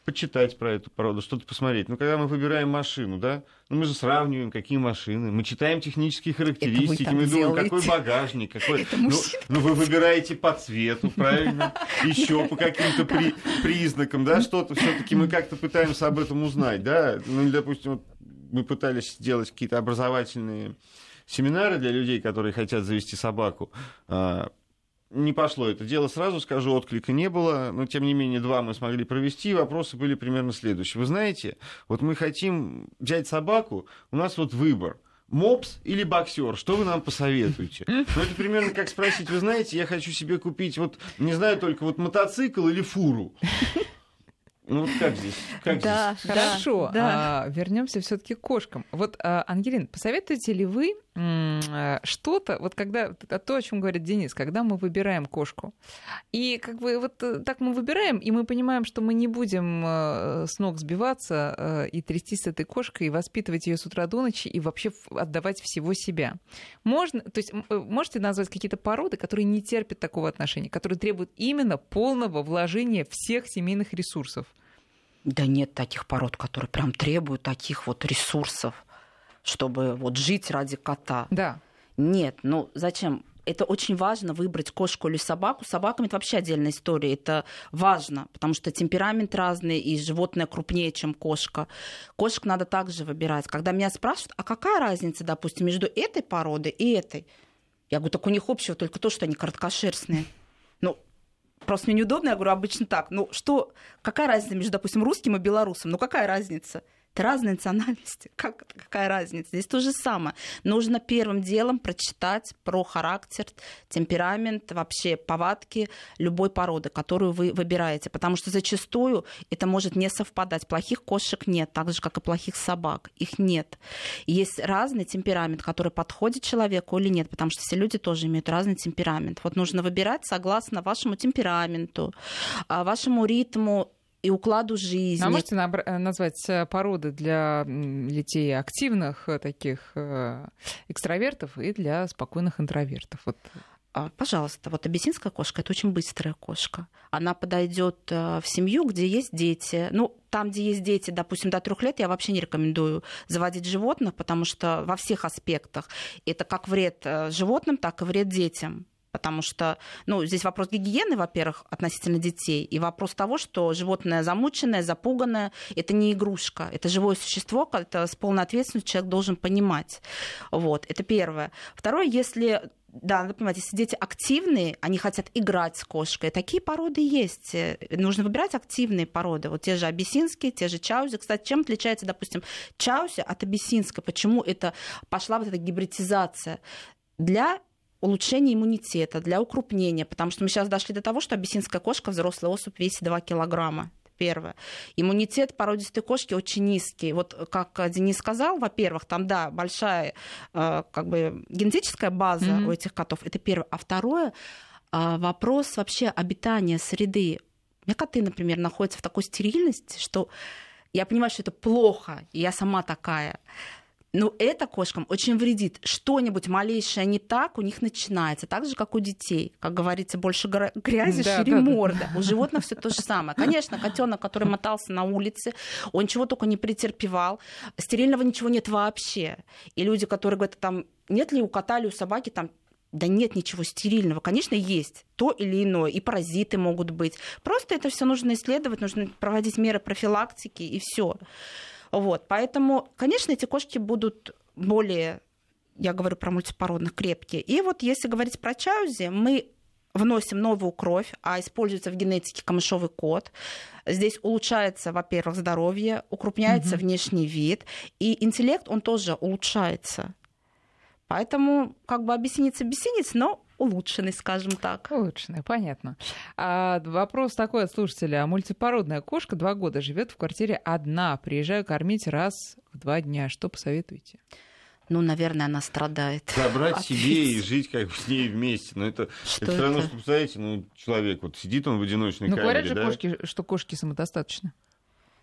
почитать про эту породу, что-то посмотреть. Но когда мы выбираем машину, да, ну мы же сравниваем, какие машины, мы читаем технические характеристики, мы думаем, делаете. какой багажник, какой. Ну, ну вы выбираете по цвету, правильно, еще по каким-то при... признакам, да, что-то все-таки мы как-то пытаемся об этом узнать, да. Ну, допустим, вот мы пытались сделать какие-то образовательные семинары для людей, которые хотят завести собаку. Не пошло это дело, сразу скажу, отклика не было, но тем не менее два мы смогли провести, вопросы были примерно следующие. Вы знаете, вот мы хотим взять собаку, у нас вот выбор – мопс или боксер, что вы нам посоветуете? Ну, это примерно как спросить, вы знаете, я хочу себе купить, вот, не знаю, только вот мотоцикл или фуру. Ну вот как здесь? Как да, здесь? Хорошо. Да. А, вернемся все-таки к кошкам. Вот, а, Ангелин, посоветуете ли вы что-то, вот когда то, о чем говорит Денис, когда мы выбираем кошку, и как бы вот э, так мы выбираем, и мы понимаем, что мы не будем э, с ног сбиваться э, и трястись с этой кошкой, и воспитывать ее с утра до ночи, и вообще отдавать всего себя. Можно, то есть можете назвать какие-то породы, которые не терпят такого отношения, которые требуют именно полного вложения всех семейных ресурсов? Да нет таких пород, которые прям требуют таких вот ресурсов, чтобы вот жить ради кота. Да. Нет, ну зачем? это очень важно выбрать кошку или собаку. Собаками это вообще отдельная история. Это важно, потому что темперамент разный, и животное крупнее, чем кошка. Кошек надо также выбирать. Когда меня спрашивают, а какая разница, допустим, между этой породой и этой? Я говорю, так у них общего только то, что они короткошерстные. Ну, просто мне неудобно, я говорю, обычно так. Ну, что, какая разница между, допустим, русским и белорусом? Ну, какая разница? Это разные национальности. Как, какая разница? Здесь то же самое. Нужно первым делом прочитать про характер, темперамент, вообще повадки любой породы, которую вы выбираете. Потому что зачастую это может не совпадать. Плохих кошек нет, так же, как и плохих собак. Их нет. есть разный темперамент, который подходит человеку или нет, потому что все люди тоже имеют разный темперамент. Вот нужно выбирать согласно вашему темпераменту, а, вашему ритму и укладу жизни. А можете э, назвать э, породы для детей активных э, таких экстравертов и для спокойных интровертов? Вот. А, пожалуйста, вот абиссинская кошка это очень быстрая кошка. Она подойдет в семью, где есть дети. Ну, там, где есть дети, допустим, до трех лет, я вообще не рекомендую заводить животных, потому что во всех аспектах это как вред животным, так и вред детям потому что, ну, здесь вопрос гигиены, во-первых, относительно детей, и вопрос того, что животное замученное, запуганное, это не игрушка, это живое существо, это с полной ответственностью человек должен понимать. Вот, это первое. Второе, если да, надо понимать, если дети активные, они хотят играть с кошкой, такие породы есть. Нужно выбирать активные породы. Вот те же абиссинские, те же чаузи. Кстати, чем отличается, допустим, чаузи от абиссинской? Почему это пошла вот эта гибридизация? Для улучшения иммунитета, для укрупнения, потому что мы сейчас дошли до того, что абиссинская кошка, взрослая особь, весит 2 килограмма первое. Иммунитет породистой кошки очень низкий. Вот как Денис сказал, во-первых, там, да, большая э, как бы генетическая база mm-hmm. у этих котов, это первое. А второе, э, вопрос вообще обитания среды. У меня коты, например, находятся в такой стерильности, что я понимаю, что это плохо, и я сама такая. Но это кошкам очень вредит. Что-нибудь малейшее не так у них начинается. Так же, как у детей. Как говорится, больше грязи, да, шире да, морда. Да. У животных все то же самое. Конечно, котенок, который мотался на улице, он чего только не претерпевал. Стерильного ничего нет вообще. И люди, которые говорят, там, нет ли у кота или у собаки там да нет ничего стерильного. Конечно, есть то или иное, и паразиты могут быть. Просто это все нужно исследовать, нужно проводить меры профилактики, и все. Вот, поэтому, конечно, эти кошки будут более, я говорю про мультипородных, крепкие. И вот если говорить про чаузи, мы вносим новую кровь, а используется в генетике камышовый код. Здесь улучшается, во-первых, здоровье, укрупняется угу. внешний вид, и интеллект, он тоже улучшается. Поэтому как бы объясниться объяснить, но улучшенный, скажем так. Улучшенный, понятно. А, вопрос такой от слушателя. Мультипородная кошка два года живет в квартире одна. Приезжаю кормить раз в два дня. Что посоветуете? ну, наверное, она страдает. Забрать себе и жить как бы с ней вместе. Но это, что это все равно, что, представляете, ну, человек, вот сидит он в одиночной ну, камере, говорят же да? кошки, что кошки самодостаточны.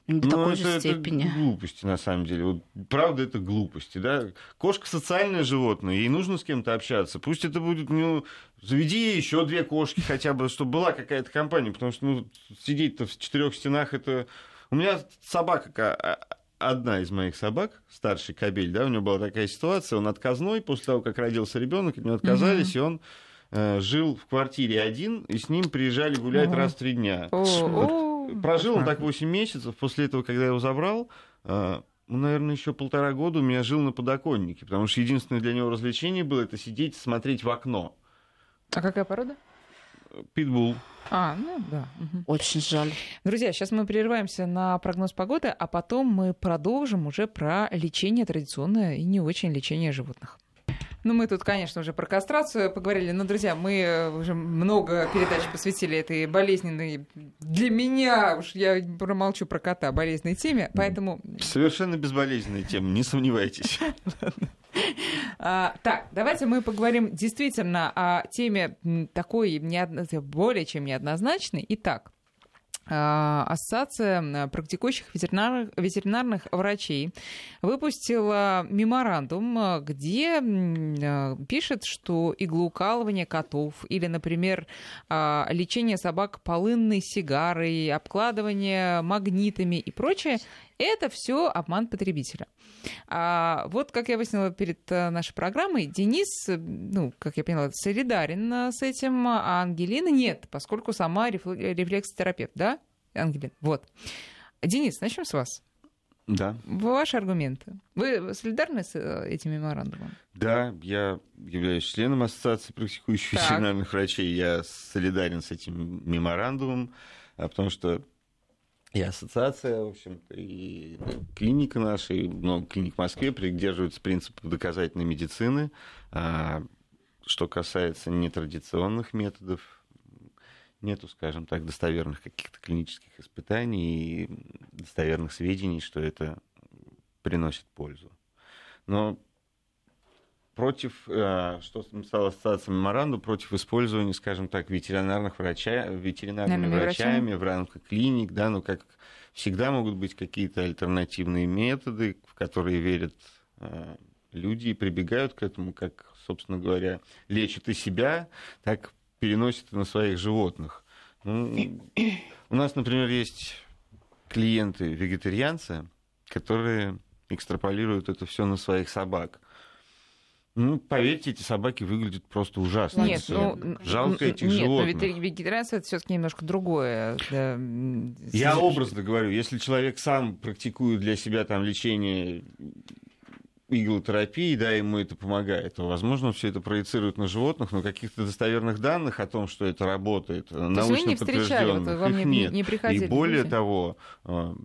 До ну, такой это, же степени. Это глупости, на самом деле. Вот, правда, это глупости. Да? Кошка социальное животное, ей нужно с кем-то общаться. Пусть это будет, ну, заведи еще две кошки хотя бы, чтобы была какая-то компания, потому что ну, сидеть-то в четырех стенах это. У меня собака а, одна из моих собак, старший кабель, да, у него была такая ситуация, он отказной, после того, как родился ребенок, от него отказались, mm-hmm. и он э, жил в квартире один, и с ним приезжали гулять mm-hmm. раз в три дня. Oh, вот прожил он так 8 месяцев. После этого, когда я его забрал, э, ну, наверное, еще полтора года у меня жил на подоконнике, потому что единственное для него развлечение было это сидеть, смотреть в окно. А какая порода? Питбул. А, ну да. Угу. Очень жаль. Друзья, сейчас мы прерываемся на прогноз погоды, а потом мы продолжим уже про лечение традиционное и не очень лечение животных. Ну, мы тут, конечно, уже про кастрацию поговорили, но, друзья, мы уже много передач посвятили этой болезненной, для меня, уж я промолчу про кота, болезненной теме, поэтому... Совершенно безболезненная тема, не сомневайтесь. А, так, давайте мы поговорим действительно о теме такой неодно... более чем неоднозначной. Итак, Ассоциация практикующих ветеринарных, ветеринарных врачей выпустила меморандум, где а, пишет, что иглоукалывание котов или, например, лечение собак полынной сигарой, обкладывание магнитами и прочее это все обман потребителя. А вот, как я выяснила перед э, нашей программой, Денис, ну, как я поняла, солидарен э, с этим, а Ангелина нет, поскольку сама рефлексотерапевт, да, Ангелина? Вот. Денис, начнем с вас. Да. Ваши аргументы. Вы солидарны с э, этим меморандумом? Да, я являюсь членом Ассоциации практикующих ветеринарных врачей. Я солидарен с этим меморандумом, а, потому что и ассоциация, в общем-то, и клиника наша, и много клиник в Москве придерживаются принципов доказательной медицины. А, что касается нетрадиционных методов, нету, скажем так, достоверных каких-то клинических испытаний и достоверных сведений, что это приносит пользу. Но против, э, что стала ассоциация меморандум, против использования, скажем так, ветеринарных врача, ветеринарными врачами, врачами в рамках клиник, да, ну, как всегда могут быть какие-то альтернативные методы, в которые верят э, люди и прибегают к этому, как, собственно говоря, лечат и себя, так переносят и на своих животных. Ну, у нас, например, есть клиенты-вегетарианцы, которые экстраполируют это все на своих собак. Ну, поверьте, эти собаки выглядят просто ужасно. Нет, ну, жалко этих нет, животных. но вегетарианство это все-таки немножко другое. Да. Я образно говорю, если человек сам практикует для себя там лечение иглотерапии, да, ему это помогает, то, возможно, все это проецирует на животных, но каких-то достоверных данных о том, что это работает, то научно подтвержденных, вот, их нет. Не, не И более люди. того, э,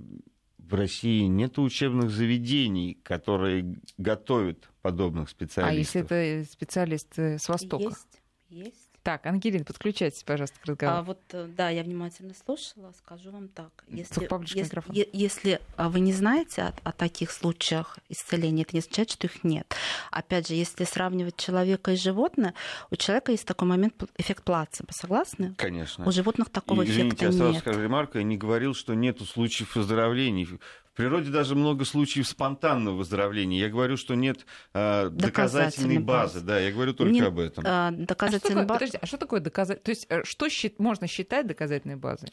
в России нет учебных заведений, которые готовят подобных специалистов. А если это специалисты с Востока? Есть, есть. Так, Ангелина, подключайтесь, пожалуйста, к разговору. А вот, э, да, я внимательно слушала, скажу вам так. Если, если, если а, вы не знаете о, о таких случаях исцеления, это не означает, что их нет. Опять же, если сравнивать человека и животное, у человека есть такой момент эффект плацебо, согласны? Конечно. У животных такого и, извините, эффекта я сразу скажу ремарку, я не говорил, что нету случаев выздоровлений природе даже много случаев спонтанного выздоровления. Я говорю, что нет э, доказательной базы. базы. Да, я говорю только нет, об этом. Э, доказательной а, базы. Подожди, а что такое доказать? То есть э, что щит... можно считать доказательной базой?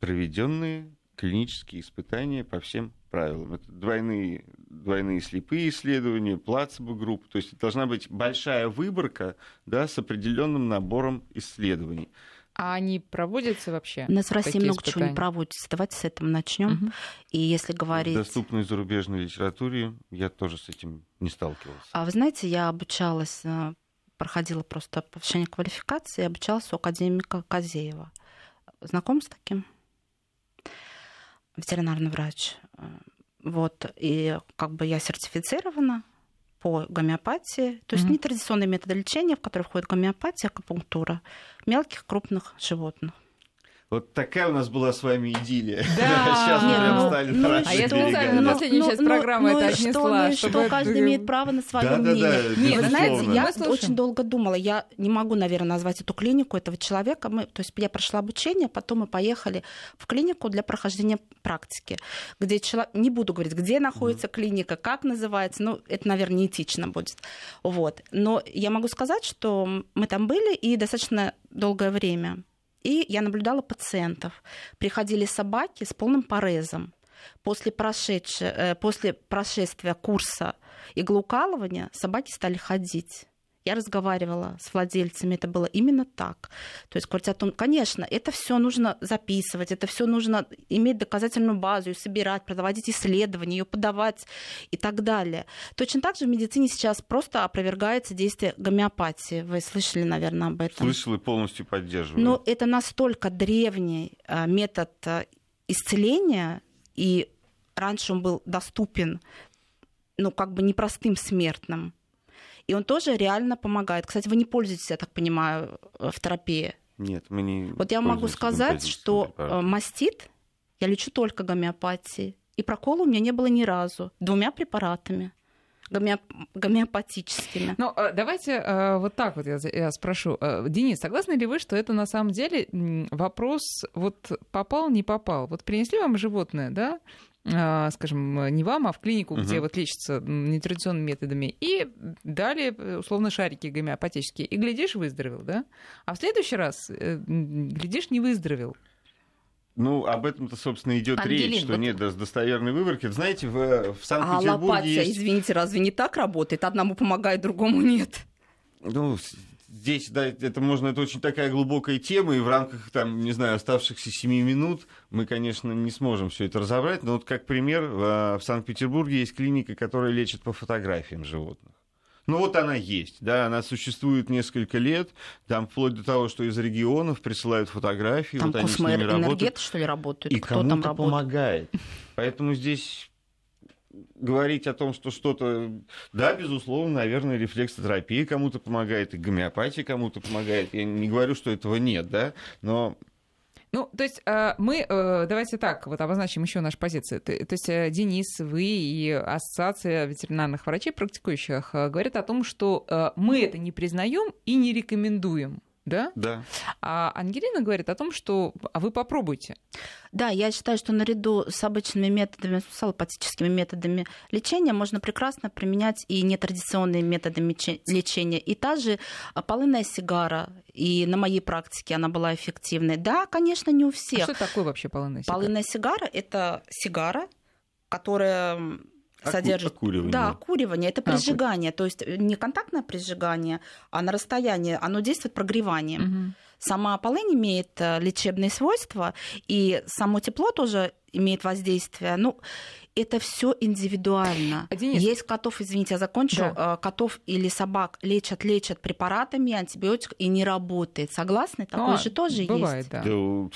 Проведенные клинические испытания по всем правилам. Это двойные, двойные слепые исследования, плацебо-группы. То есть должна быть большая выборка да, с определенным набором исследований. А они проводятся вообще? У нас в России много испытания? чего не проводится. Давайте с этого начнем. Угу. И если говорить... В доступной зарубежной литературе я тоже с этим не сталкивался. А вы знаете, я обучалась, э, проходила просто повышение квалификации, обучалась у академика Козеева. Знаком с таким? Ветеринарный врач. Э, вот, и как бы я сертифицирована по гомеопатии, то есть mm-hmm. нетрадиционные методы лечения, в которые входит гомеопатия, акупунктура мелких, крупных животных. Вот такая у нас была с вами идиллия. Да. Сейчас мы прям ну, стали ну, А я специально на последнюю часть программы это отнесла. Что, что каждый имеет право на свое мнение. Нет, вы знаете, я очень долго думала. Я не могу, наверное, назвать эту клинику этого человека. Мы, то есть я прошла обучение, потом мы поехали в клинику для прохождения практики, где человек... Не буду говорить, где находится клиника, как называется. Ну, это, наверное, неэтично будет. Вот. Но я могу сказать, что мы там были и достаточно долгое время. И я наблюдала пациентов. Приходили собаки с полным порезом. После, прошедше, э, после прошествия курса иглоукалывания собаки стали ходить. Я разговаривала с владельцами, это было именно так. То есть том, конечно, это все нужно записывать, это все нужно иметь доказательную базу, ее собирать, проводить исследования, ее подавать и так далее. Точно так же в медицине сейчас просто опровергается действие гомеопатии. Вы слышали, наверное, об этом? Слышал и полностью поддерживаю. Но это настолько древний э, метод э, исцеления, и раньше он был доступен ну, как бы непростым смертным. И он тоже реально помогает. Кстати, вы не пользуетесь, я так понимаю, э, в терапии? Нет, мы не Вот я могу сказать, что э, мастит я лечу только гомеопатией. И прокола у меня не было ни разу. Двумя препаратами гомеопатическими. Ну, э, давайте вот так вот я, я спрошу. Денис, согласны ли вы, что это на самом деле вопрос вот попал, не попал? Вот принесли вам животное, да, скажем, не вам, а в клинику, угу. где вот лечится нетрадиционными методами, и дали, э, условно, шарики гомеопатические. И, глядишь, выздоровел, да? А в следующий раз, э, глядишь, не выздоровел. Ну, об этом-то, собственно, идет Ангелин, речь, что вот... нет достоверной выворки. Знаете, в, в Санкт-Петербурге а лопатия, есть... извините, разве не так работает? Одному помогает, другому нет. Ну, здесь, да, это можно, это очень такая глубокая тема, и в рамках, там, не знаю, оставшихся семи минут мы, конечно, не сможем все это разобрать, но вот как пример, в Санкт-Петербурге есть клиника, которая лечит по фотографиям животных. Ну вот она есть, да, она существует несколько лет, там вплоть до того, что из регионов присылают фотографии, там вот они с ними работают. что ли, работают? И работает? помогает. Поэтому здесь говорить о том, что что-то... Да, безусловно, наверное, рефлексотерапия кому-то помогает, и гомеопатия кому-то помогает. Я не говорю, что этого нет, да, но ну, то есть э, мы, э, давайте так, вот обозначим еще нашу позицию. То есть э, Денис, вы и Ассоциация ветеринарных врачей, практикующих, говорят о том, что мы это не признаем и не рекомендуем да? Да. А Ангелина говорит о том, что а вы попробуйте. Да, я считаю, что наряду с обычными методами, с аллопатическими методами лечения можно прекрасно применять и нетрадиционные методы лечения. И та же а, полынная сигара, и на моей практике она была эффективной. Да, конечно, не у всех. А что такое вообще полынная сигара? Полынная сигара – это сигара, которая содержит... Окуривание. Да, окуривание. Это прижигание. А, то есть не контактное прижигание, а на расстоянии. Оно действует прогреванием. Угу. Сама полынь имеет э, лечебные свойства, и само тепло тоже имеет воздействие. Ну, это все индивидуально. А, Денис... Есть котов, извините, я закончу, да. Э, котов или собак лечат, лечат препаратами, антибиотик и не работает. Согласны? Такое а, же тоже бывает, есть. Да. да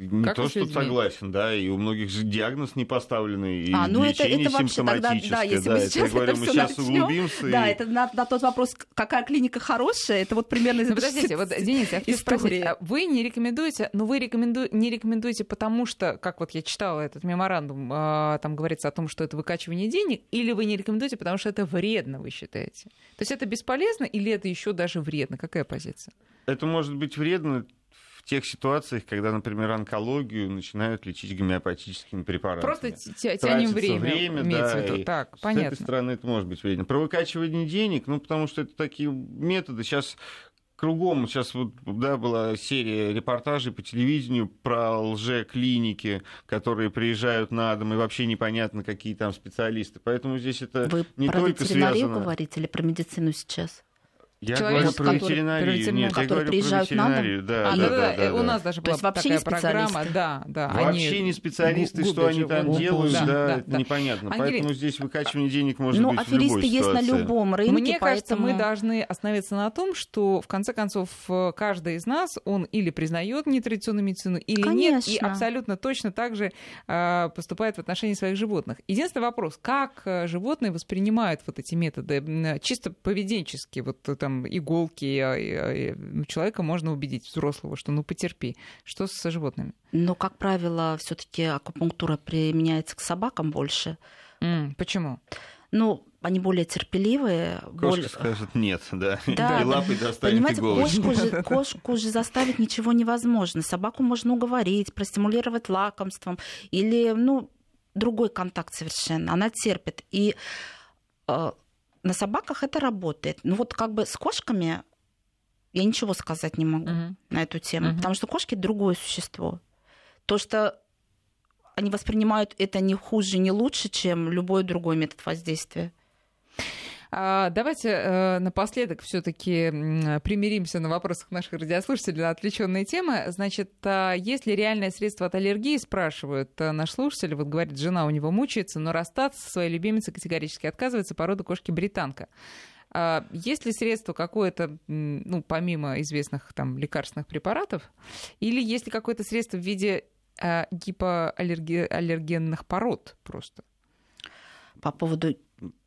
не как то, что согласен, да, и у многих же диагноз не поставленный, и а, ну лечение это, это вообще тогда, да, если да, мы сейчас, это, говорю, мы сейчас начнем, углубимся. Да, и... это на, на тот вопрос, какая клиника хорошая, это вот примерно... Ну, подождите, вот, Денис, я хочу спросить, а вы не рекомендуете, ну вы рекоменду, не рекомендуете потому, что, как вот я читала этот меморандум, а, там говорится о том, что это выкачивание денег, или вы не рекомендуете, потому что это вредно, вы считаете? То есть это бесполезно или это еще даже вредно? Какая позиция? Это может быть вредно в тех ситуациях, когда, например, онкологию начинают лечить гомеопатическими препаратами. Просто тянем время, время да, в виду. Так, с понятно. этой стороны это может быть вредно. Про выкачивание денег, ну, потому что это такие методы. Сейчас кругом сейчас вот да, была серия репортажей по телевидению про лже-клиники, которые приезжают на дом, и вообще непонятно, какие там специалисты. Поэтому здесь это Вы не про только связано... говорите или про медицину сейчас? Я Человек, говорю про ветеринарию. Который, Нет, я говорю про ветеринарию. Да, а, да, да, да, да, У нас даже была такая программа. Да, да. Вообще они... не специалисты, что они там делают, да, да, это да. непонятно. Ангелина, Поэтому здесь выкачивание денег может ну, быть в любой есть на любом рынке. Мне поэтому... кажется, мы должны остановиться на том, что в конце концов каждый из нас, он или признает нетрадиционную медицину, или Конечно. нет, и абсолютно точно так же э, поступает в отношении своих животных. Единственный вопрос, как э, животные воспринимают вот эти методы чисто поведенчески, вот там иголки, ну, человека можно убедить, взрослого, что ну потерпи. Что с животными? Ну, как правило, все-таки акупунктура применяется к собакам больше. Mm, почему? Ну, они более терпеливые. Кошка более... скажет нет, да. да. И лапой достанет Понимаете, кошку же, кошку же заставить ничего невозможно. Собаку можно уговорить, простимулировать лакомством или, ну, другой контакт совершенно. Она терпит. И э, на собаках это работает. Ну вот как бы с кошками я ничего сказать не могу uh-huh. на эту тему, uh-huh. потому что кошки другое существо. То, что они воспринимают это не хуже, не лучше, чем любой другой метод воздействия. А, давайте э, напоследок все-таки примиримся на вопросах наших радиослушателей на отвлеченные темы. Значит, а, есть ли реальное средство от аллергии, спрашивают э, наш слушатель. Вот говорит, жена у него мучается, но расстаться со своей любимицей категорически отказывается порода кошки британка. А, есть ли средство какое-то, ну, помимо известных там лекарственных препаратов, или есть ли какое-то средство в виде а, гипоаллергенных пород просто? По поводу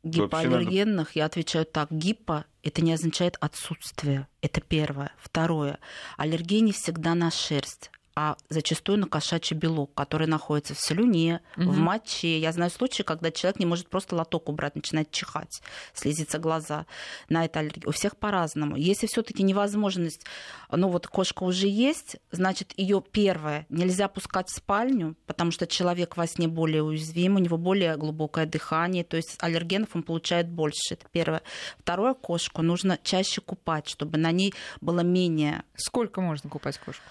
гипоаллергенных я отвечаю так. Гипо – это не означает отсутствие. Это первое. Второе. Аллергия не всегда на шерсть а зачастую на кошачий белок, который находится в слюне, угу. в моче. Я знаю случаи, когда человек не может просто лоток убрать, начинает чихать, слезятся глаза. На это аллергия. У всех по-разному. Если все-таки невозможность, ну вот кошка уже есть, значит, ее первое нельзя пускать в спальню, потому что человек во сне более уязвим, у него более глубокое дыхание, то есть аллергенов он получает больше. Это первое. Второе, кошку нужно чаще купать, чтобы на ней было менее. Сколько можно купать кошку?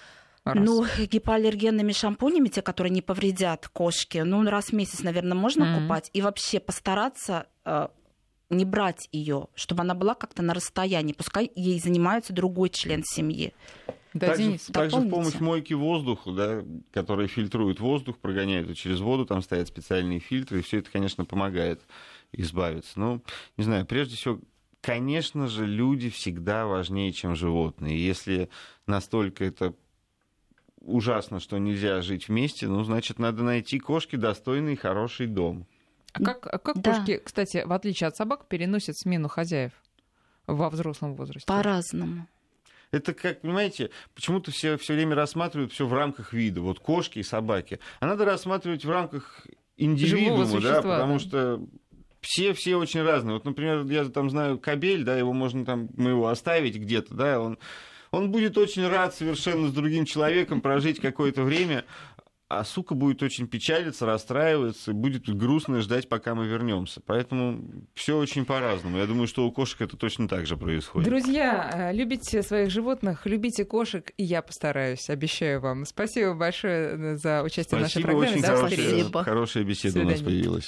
Раз. Ну, гипоаллергенными шампунями, те, которые не повредят кошке, ну, раз в месяц, наверное, можно mm-hmm. купать. И вообще постараться э, не брать ее, чтобы она была как-то на расстоянии. Пускай ей занимается другой член семьи. Да, также, Денис, также в помощь мойки воздуха, да, которые фильтруют воздух, прогоняют его через воду, там стоят специальные фильтры, и все это, конечно, помогает избавиться. Но, не знаю, прежде всего, конечно же, люди всегда важнее, чем животные. Если настолько это ужасно, что нельзя жить вместе, ну, значит, надо найти кошке достойный хороший дом. А как, а как да. кошки, кстати, в отличие от собак, переносят смену хозяев во взрослом возрасте? По-разному. Это как, понимаете, почему-то все все время рассматривают все в рамках вида. Вот кошки и собаки. А надо рассматривать в рамках индивидуума, да, потому да. что все, все очень разные. Вот, например, я там знаю кабель, да, его можно там, мы его оставить где-то, да, он он будет очень рад совершенно с другим человеком прожить какое-то время, а сука будет очень печалиться, расстраиваться, будет грустно ждать, пока мы вернемся. Поэтому все очень по-разному. Я думаю, что у кошек это точно так же происходит. Друзья, э, любите своих животных, любите кошек, и я постараюсь, обещаю вам. Спасибо большое за участие Спасибо, в нашей программе. Очень да, хорошая, хорошая беседа у нас появилась.